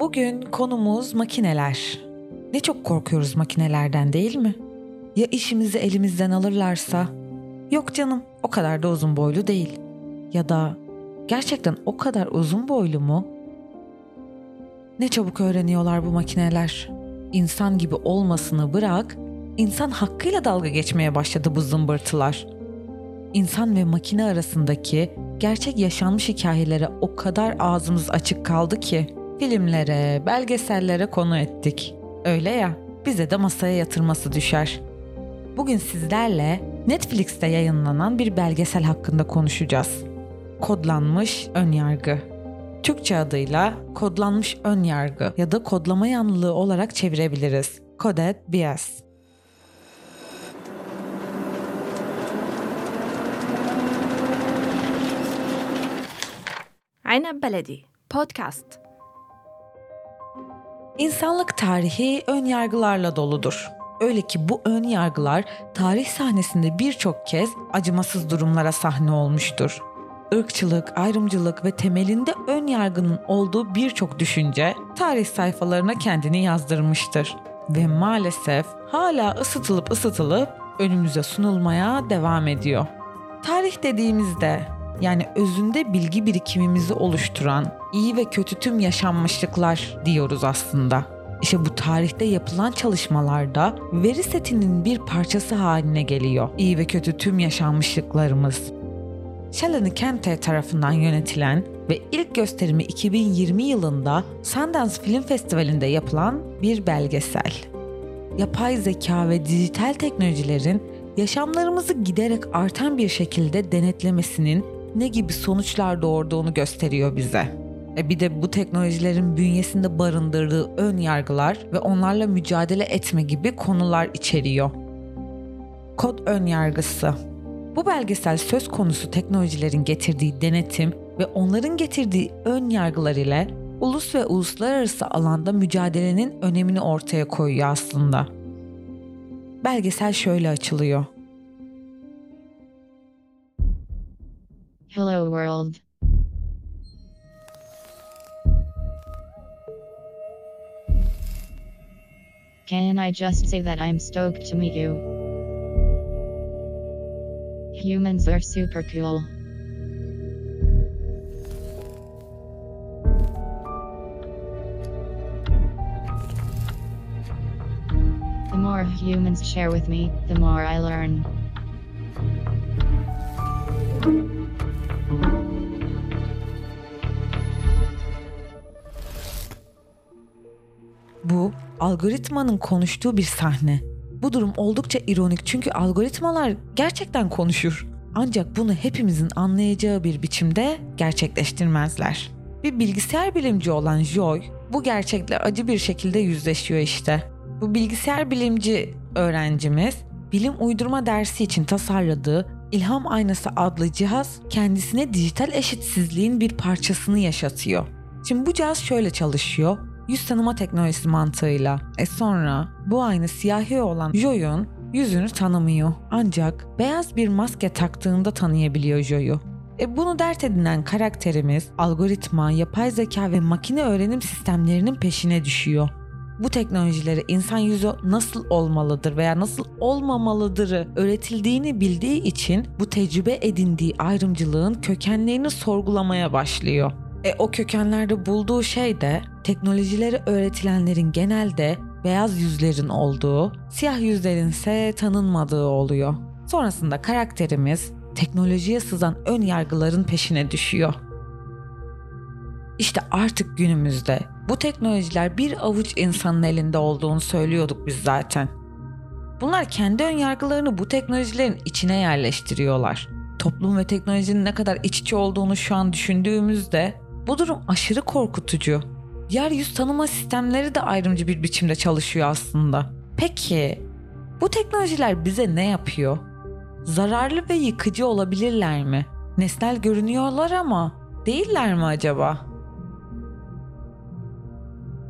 Bugün konumuz makineler. Ne çok korkuyoruz makinelerden değil mi? Ya işimizi elimizden alırlarsa? Yok canım, o kadar da uzun boylu değil. Ya da gerçekten o kadar uzun boylu mu? Ne çabuk öğreniyorlar bu makineler. İnsan gibi olmasını bırak, insan hakkıyla dalga geçmeye başladı bu zımbırtılar. İnsan ve makine arasındaki gerçek yaşanmış hikayelere o kadar ağzımız açık kaldı ki filmlere, belgesellere konu ettik. Öyle ya, bize de masaya yatırması düşer. Bugün sizlerle Netflix'te yayınlanan bir belgesel hakkında konuşacağız. Kodlanmış önyargı. Türkçe adıyla kodlanmış önyargı ya da kodlama yanlılığı olarak çevirebiliriz. Coded bias. Aynı Beledi Podcast İnsanlık tarihi ön yargılarla doludur. Öyle ki bu ön yargılar tarih sahnesinde birçok kez acımasız durumlara sahne olmuştur. Irkçılık, ayrımcılık ve temelinde ön yargının olduğu birçok düşünce tarih sayfalarına kendini yazdırmıştır. Ve maalesef hala ısıtılıp ısıtılıp önümüze sunulmaya devam ediyor. Tarih dediğimizde yani özünde bilgi birikimimizi oluşturan iyi ve kötü tüm yaşanmışlıklar diyoruz aslında. İşte bu tarihte yapılan çalışmalarda veri setinin bir parçası haline geliyor iyi ve kötü tüm yaşanmışlıklarımız. Shalini Kente tarafından yönetilen ve ilk gösterimi 2020 yılında Sundance Film Festivali'nde yapılan bir belgesel. Yapay zeka ve dijital teknolojilerin yaşamlarımızı giderek artan bir şekilde denetlemesinin ne gibi sonuçlar doğurduğunu gösteriyor bize. E bir de bu teknolojilerin bünyesinde barındırdığı ön yargılar ve onlarla mücadele etme gibi konular içeriyor. Kod ön yargısı. Bu belgesel söz konusu teknolojilerin getirdiği denetim ve onların getirdiği ön yargılar ile ulus ve uluslararası alanda mücadelenin önemini ortaya koyuyor aslında. Belgesel şöyle açılıyor. Hello world. Can I just say that I'm stoked to meet you? Humans are super cool. The more humans share with me, the more I learn. Algoritmanın konuştuğu bir sahne. Bu durum oldukça ironik çünkü algoritmalar gerçekten konuşur. Ancak bunu hepimizin anlayacağı bir biçimde gerçekleştirmezler. Bir bilgisayar bilimci olan Joy bu gerçekle acı bir şekilde yüzleşiyor işte. Bu bilgisayar bilimci öğrencimiz bilim uydurma dersi için tasarladığı İlham Aynası adlı cihaz kendisine dijital eşitsizliğin bir parçasını yaşatıyor. Şimdi bu cihaz şöyle çalışıyor. Yüz tanıma teknolojisi mantığıyla. E sonra bu ayna siyahi olan Joy'un yüzünü tanımıyor. Ancak beyaz bir maske taktığında tanıyabiliyor Joy'u. E bunu dert edinen karakterimiz algoritma, yapay zeka ve makine öğrenim sistemlerinin peşine düşüyor. Bu teknolojilere insan yüzü nasıl olmalıdır veya nasıl olmamalıdırı öğretildiğini bildiği için bu tecrübe edindiği ayrımcılığın kökenlerini sorgulamaya başlıyor. E o kökenlerde bulduğu şey de teknolojileri öğretilenlerin genelde beyaz yüzlerin olduğu, siyah yüzlerin ise tanınmadığı oluyor. Sonrasında karakterimiz teknolojiye sızan ön yargıların peşine düşüyor. İşte artık günümüzde bu teknolojiler bir avuç insanın elinde olduğunu söylüyorduk biz zaten. Bunlar kendi ön yargılarını bu teknolojilerin içine yerleştiriyorlar. Toplum ve teknolojinin ne kadar iç içe olduğunu şu an düşündüğümüzde bu durum aşırı korkutucu. Diğer yüz tanıma sistemleri de ayrımcı bir biçimde çalışıyor aslında. Peki bu teknolojiler bize ne yapıyor? Zararlı ve yıkıcı olabilirler mi? Nesnel görünüyorlar ama değiller mi acaba?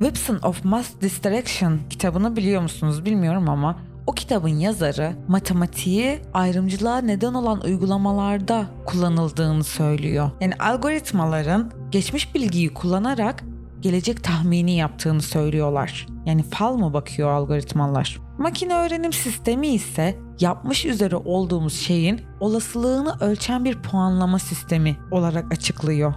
Weapon of Mass Distraction kitabını biliyor musunuz bilmiyorum ama o kitabın yazarı matematiği ayrımcılığa neden olan uygulamalarda kullanıldığını söylüyor. Yani algoritmaların geçmiş bilgiyi kullanarak gelecek tahmini yaptığını söylüyorlar. Yani fal mı bakıyor algoritmalar? Makine öğrenim sistemi ise yapmış üzere olduğumuz şeyin olasılığını ölçen bir puanlama sistemi olarak açıklıyor.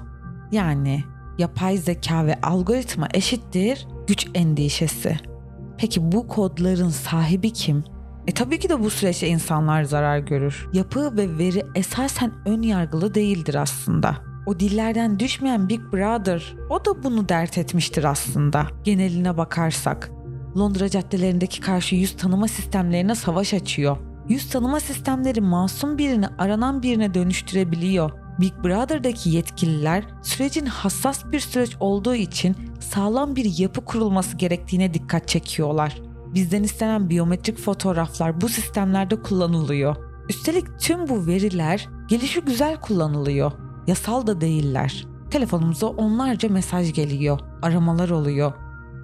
Yani yapay zeka ve algoritma eşittir güç endişesi. Peki bu kodların sahibi kim? E tabii ki de bu süreçte insanlar zarar görür. Yapı ve veri esasen ön yargılı değildir aslında. O dillerden düşmeyen Big Brother o da bunu dert etmiştir aslında. Geneline bakarsak. Londra caddelerindeki karşı yüz tanıma sistemlerine savaş açıyor. Yüz tanıma sistemleri masum birini aranan birine dönüştürebiliyor. Big Brother'daki yetkililer sürecin hassas bir süreç olduğu için sağlam bir yapı kurulması gerektiğine dikkat çekiyorlar. Bizden istenen biyometrik fotoğraflar bu sistemlerde kullanılıyor. Üstelik tüm bu veriler gelişi güzel kullanılıyor. Yasal da değiller. Telefonumuza onlarca mesaj geliyor, aramalar oluyor.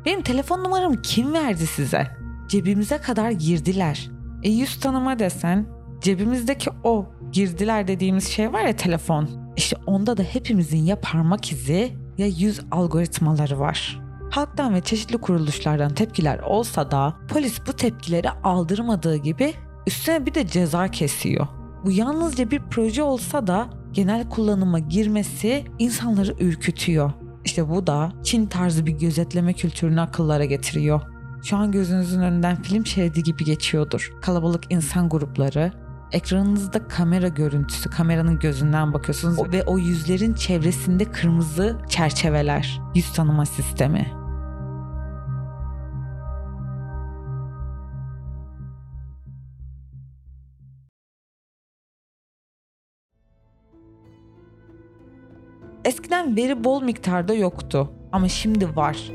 Benim telefon numaramı kim verdi size? Cebimize kadar girdiler. E yüz tanıma desen cebimizdeki o girdiler dediğimiz şey var ya telefon. İşte onda da hepimizin ya parmak izi ya yüz algoritmaları var. Halktan ve çeşitli kuruluşlardan tepkiler olsa da polis bu tepkileri aldırmadığı gibi üstüne bir de ceza kesiyor. Bu yalnızca bir proje olsa da genel kullanıma girmesi insanları ürkütüyor. İşte bu da Çin tarzı bir gözetleme kültürünü akıllara getiriyor. Şu an gözünüzün önünden film şeridi gibi geçiyordur. Kalabalık insan grupları, ekranınızda kamera görüntüsü, kameranın gözünden bakıyorsunuz ve o yüzlerin çevresinde kırmızı çerçeveler, yüz tanıma sistemi. Eskiden veri bol miktarda yoktu ama şimdi var.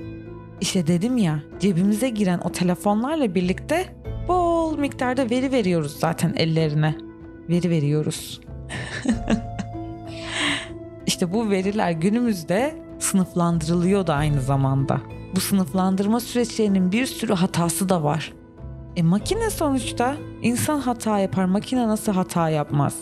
İşte dedim ya cebimize giren o telefonlarla birlikte bol miktarda veri veriyoruz zaten ellerine. Veri veriyoruz. işte bu veriler günümüzde sınıflandırılıyor da aynı zamanda. Bu sınıflandırma süreçlerinin bir sürü hatası da var. E makine sonuçta insan hata yapar, makine nasıl hata yapmaz?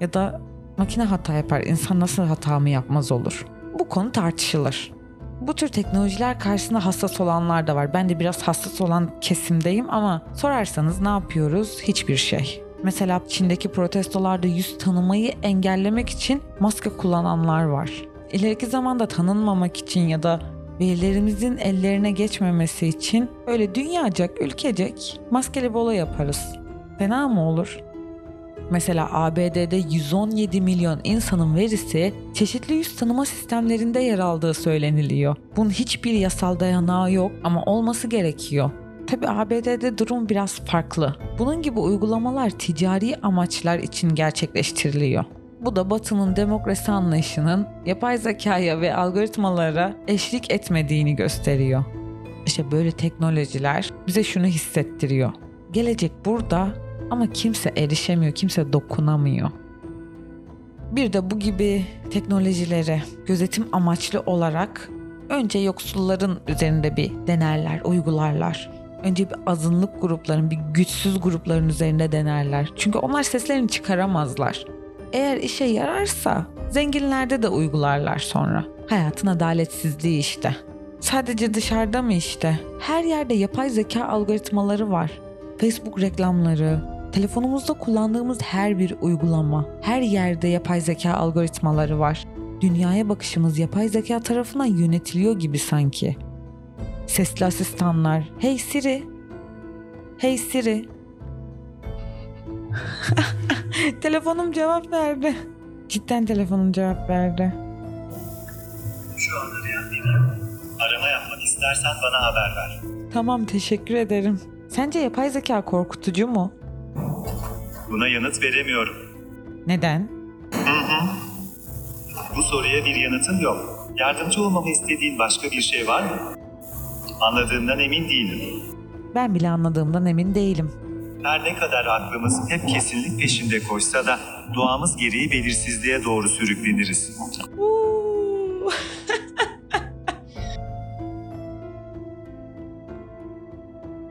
Ya da makine hata yapar, insan nasıl hata mı yapmaz olur? Bu konu tartışılır. Bu tür teknolojiler karşısında hassas olanlar da var. Ben de biraz hassas olan kesimdeyim ama sorarsanız ne yapıyoruz? Hiçbir şey. Mesela Çin'deki protestolarda yüz tanımayı engellemek için maske kullananlar var. İleriki zamanda tanınmamak için ya da verilerimizin ellerine geçmemesi için öyle dünyacak, ülkecek maskeli bola yaparız. Fena mı olur? Mesela ABD'de 117 milyon insanın verisi çeşitli yüz tanıma sistemlerinde yer aldığı söyleniliyor. Bunun hiçbir yasal dayanağı yok ama olması gerekiyor. Tabi ABD'de durum biraz farklı. Bunun gibi uygulamalar ticari amaçlar için gerçekleştiriliyor. Bu da Batı'nın demokrasi anlayışının yapay zekaya ve algoritmalara eşlik etmediğini gösteriyor. İşte böyle teknolojiler bize şunu hissettiriyor. Gelecek burada ama kimse erişemiyor, kimse dokunamıyor. Bir de bu gibi teknolojileri gözetim amaçlı olarak önce yoksulların üzerinde bir denerler, uygularlar. Önce bir azınlık grupların, bir güçsüz grupların üzerinde denerler. Çünkü onlar seslerini çıkaramazlar. Eğer işe yararsa zenginlerde de uygularlar sonra. Hayatın adaletsizliği işte. Sadece dışarıda mı işte? Her yerde yapay zeka algoritmaları var. Facebook reklamları, telefonumuzda kullandığımız her bir uygulama, her yerde yapay zeka algoritmaları var. Dünyaya bakışımız yapay zeka tarafından yönetiliyor gibi sanki. Sesli asistanlar, hey Siri, hey Siri. Telefonum cevap verdi. Cidden telefonum cevap verdi. Şu an arayan benim. Arama yapmak istersen bana haber ver. Tamam teşekkür ederim. Sence yapay zeka korkutucu mu? Buna yanıt veremiyorum. Neden? Bu soruya bir yanıtım yok. Yardımcı olmamı istediğin başka bir şey var mı? Anladığımdan emin değilim. Ben bile anladığımdan emin değilim. Her ne kadar aklımız hep kesinlik peşinde koşsa da doğamız gereği belirsizliğe doğru sürükleniriz.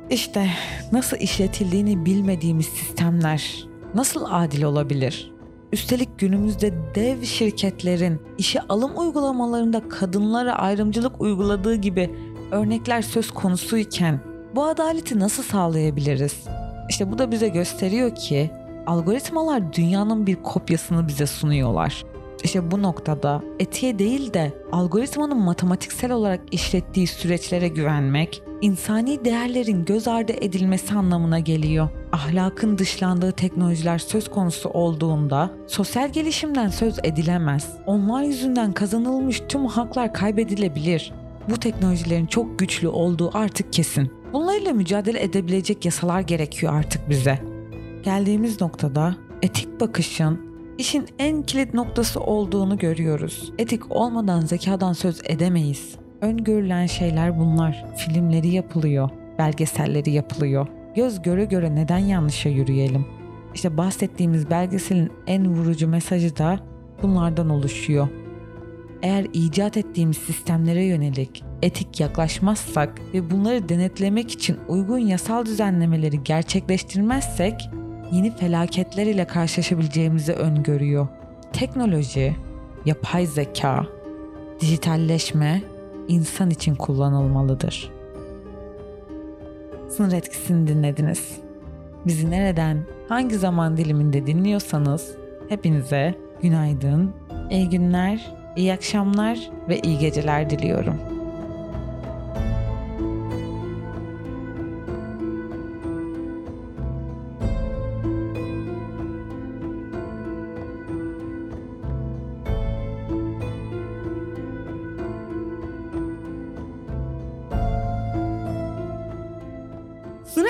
İşte nasıl işletildiğini bilmediğimiz sistemler nasıl adil olabilir? Üstelik günümüzde dev şirketlerin işe alım uygulamalarında kadınlara ayrımcılık uyguladığı gibi örnekler söz konusuyken bu adaleti nasıl sağlayabiliriz? İşte bu da bize gösteriyor ki algoritmalar dünyanın bir kopyasını bize sunuyorlar. İşte bu noktada etiğe değil de algoritmanın matematiksel olarak işlettiği süreçlere güvenmek, insani değerlerin göz ardı edilmesi anlamına geliyor. Ahlakın dışlandığı teknolojiler söz konusu olduğunda sosyal gelişimden söz edilemez. Onlar yüzünden kazanılmış tüm haklar kaybedilebilir. Bu teknolojilerin çok güçlü olduğu artık kesin. Bunlarla mücadele edebilecek yasalar gerekiyor artık bize. Geldiğimiz noktada etik bakışın işin en kilit noktası olduğunu görüyoruz. Etik olmadan zekadan söz edemeyiz. Öngörülen şeyler bunlar. Filmleri yapılıyor, belgeselleri yapılıyor. Göz göre göre neden yanlışa yürüyelim? İşte bahsettiğimiz belgeselin en vurucu mesajı da bunlardan oluşuyor. Eğer icat ettiğimiz sistemlere yönelik etik yaklaşmazsak ve bunları denetlemek için uygun yasal düzenlemeleri gerçekleştirmezsek yeni felaketler ile karşılaşabileceğimizi öngörüyor. Teknoloji, yapay zeka, dijitalleşme insan için kullanılmalıdır. Sınır etkisini dinlediniz. Bizi nereden, hangi zaman diliminde dinliyorsanız hepinize günaydın, iyi günler, iyi akşamlar ve iyi geceler diliyorum.